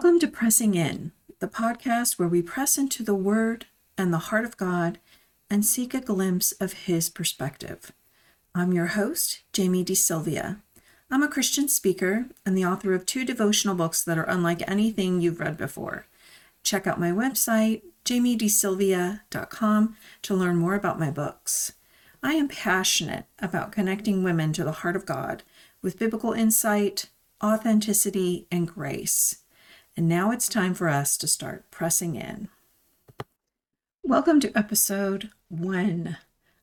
Welcome to Pressing In, the podcast where we press into the Word and the heart of God and seek a glimpse of His perspective. I'm your host, Jamie DeSylvia. I'm a Christian speaker and the author of two devotional books that are unlike anything you've read before. Check out my website, jamiedesylvia.com, to learn more about my books. I am passionate about connecting women to the heart of God with biblical insight, authenticity, and grace. And now it's time for us to start pressing in. Welcome to episode one.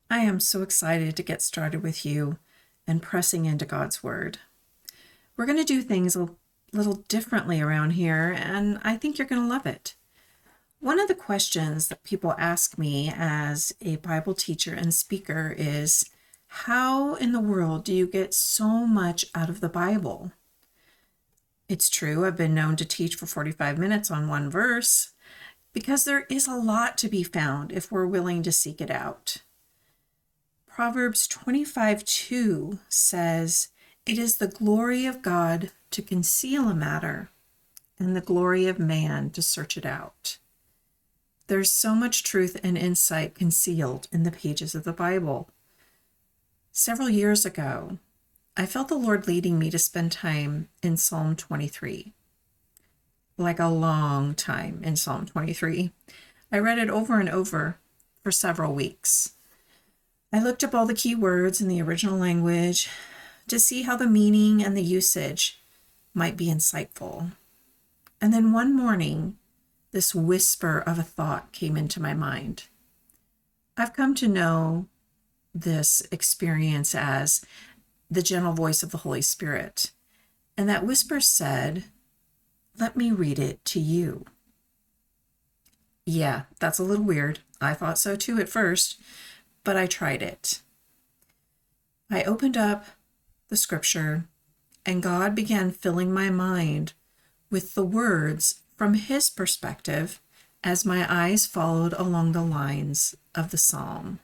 I am so excited to get started with you and pressing into God's Word. We're going to do things a little differently around here, and I think you're going to love it. One of the questions that people ask me as a Bible teacher and speaker is How in the world do you get so much out of the Bible? It's true, I've been known to teach for 45 minutes on one verse because there is a lot to be found if we're willing to seek it out. Proverbs 25 2 says, It is the glory of God to conceal a matter, and the glory of man to search it out. There's so much truth and insight concealed in the pages of the Bible. Several years ago, I felt the Lord leading me to spend time in Psalm 23. Like a long time in Psalm 23. I read it over and over for several weeks. I looked up all the key words in the original language to see how the meaning and the usage might be insightful. And then one morning, this whisper of a thought came into my mind. I've come to know this experience as the gentle voice of the Holy Spirit. And that whisper said, Let me read it to you. Yeah, that's a little weird. I thought so too at first, but I tried it. I opened up the scripture, and God began filling my mind with the words from His perspective as my eyes followed along the lines of the psalm.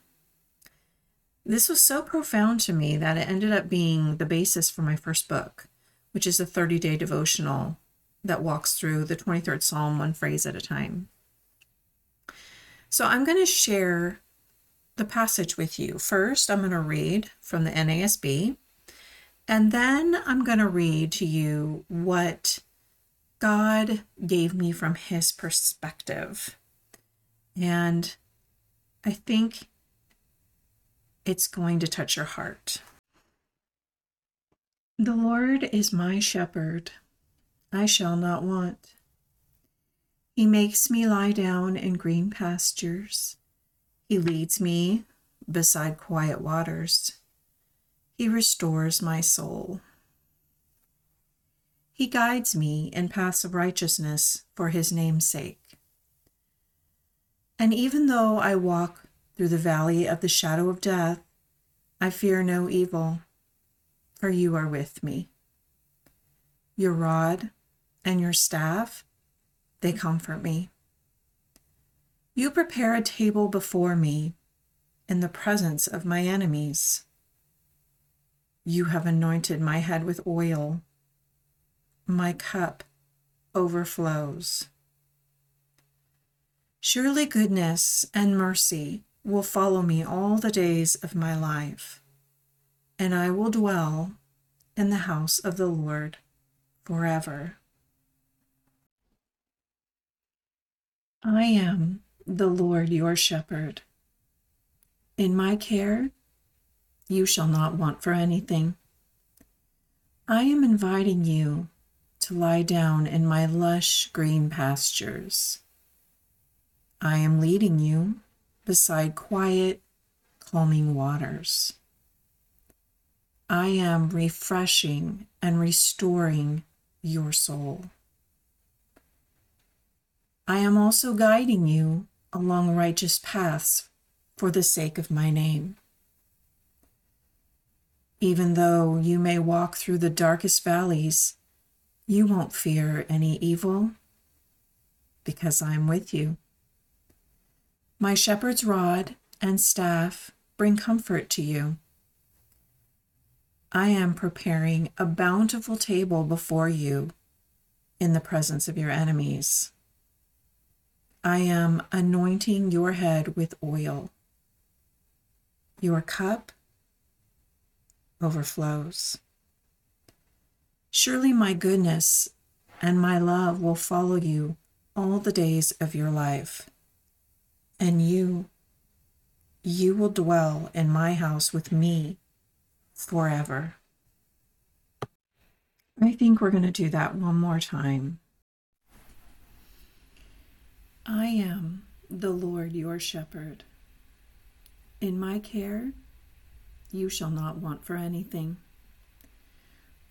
This was so profound to me that it ended up being the basis for my first book, which is a 30 day devotional that walks through the 23rd Psalm one phrase at a time. So I'm going to share the passage with you. First, I'm going to read from the NASB, and then I'm going to read to you what God gave me from his perspective. And I think it's going to touch your heart. The Lord is my shepherd, I shall not want. He makes me lie down in green pastures. He leads me beside quiet waters. He restores my soul. He guides me in paths of righteousness for his name's sake. And even though I walk through the valley of the shadow of death, I fear no evil, for you are with me. Your rod and your staff, they comfort me. You prepare a table before me in the presence of my enemies. You have anointed my head with oil. My cup overflows. Surely goodness and mercy will follow me all the days of my life, and I will dwell in the house of the Lord forever. I am the Lord your shepherd. In my care, you shall not want for anything. I am inviting you to lie down in my lush green pastures. I am leading you beside quiet, calming waters. I am refreshing and restoring your soul. I am also guiding you along righteous paths for the sake of my name. Even though you may walk through the darkest valleys, you won't fear any evil because I'm with you. My shepherd's rod and staff bring comfort to you. I am preparing a bountiful table before you in the presence of your enemies. I am anointing your head with oil. Your cup overflows. Surely my goodness and my love will follow you all the days of your life, and you, you will dwell in my house with me forever. I think we're going to do that one more time. I am the Lord your shepherd. In my care, you shall not want for anything.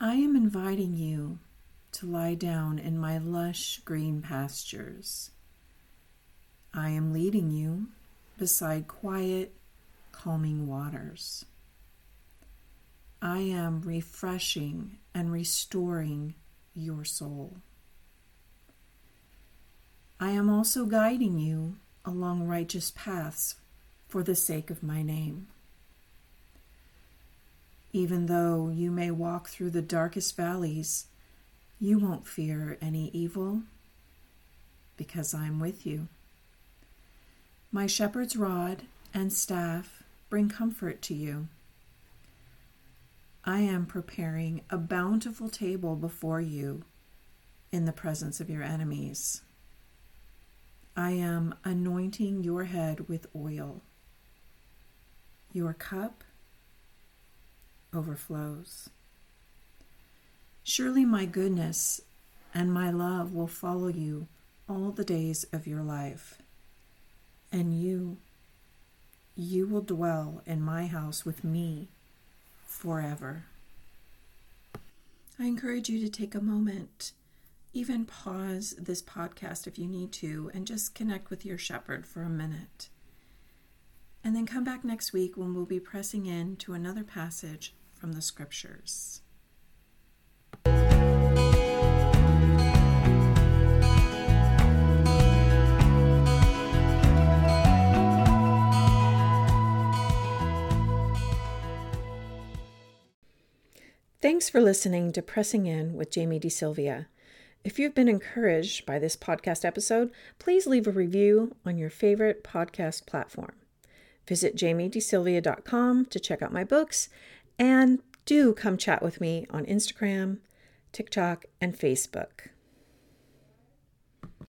I am inviting you to lie down in my lush green pastures. I am leading you beside quiet, calming waters. I am refreshing and restoring your soul. I am also guiding you along righteous paths for the sake of my name. Even though you may walk through the darkest valleys, you won't fear any evil because I am with you. My shepherd's rod and staff bring comfort to you. I am preparing a bountiful table before you in the presence of your enemies. I am anointing your head with oil. Your cup overflows. Surely my goodness and my love will follow you all the days of your life, and you, you will dwell in my house with me forever. I encourage you to take a moment, even pause this podcast if you need to, and just connect with your shepherd for a minute. And then come back next week when we'll be pressing in to another passage from the scriptures. Thanks for listening to Pressing In with Jamie DeSylvia. If you've been encouraged by this podcast episode, please leave a review on your favorite podcast platform. Visit jamiedesylvia.com to check out my books and do come chat with me on Instagram, TikTok, and Facebook.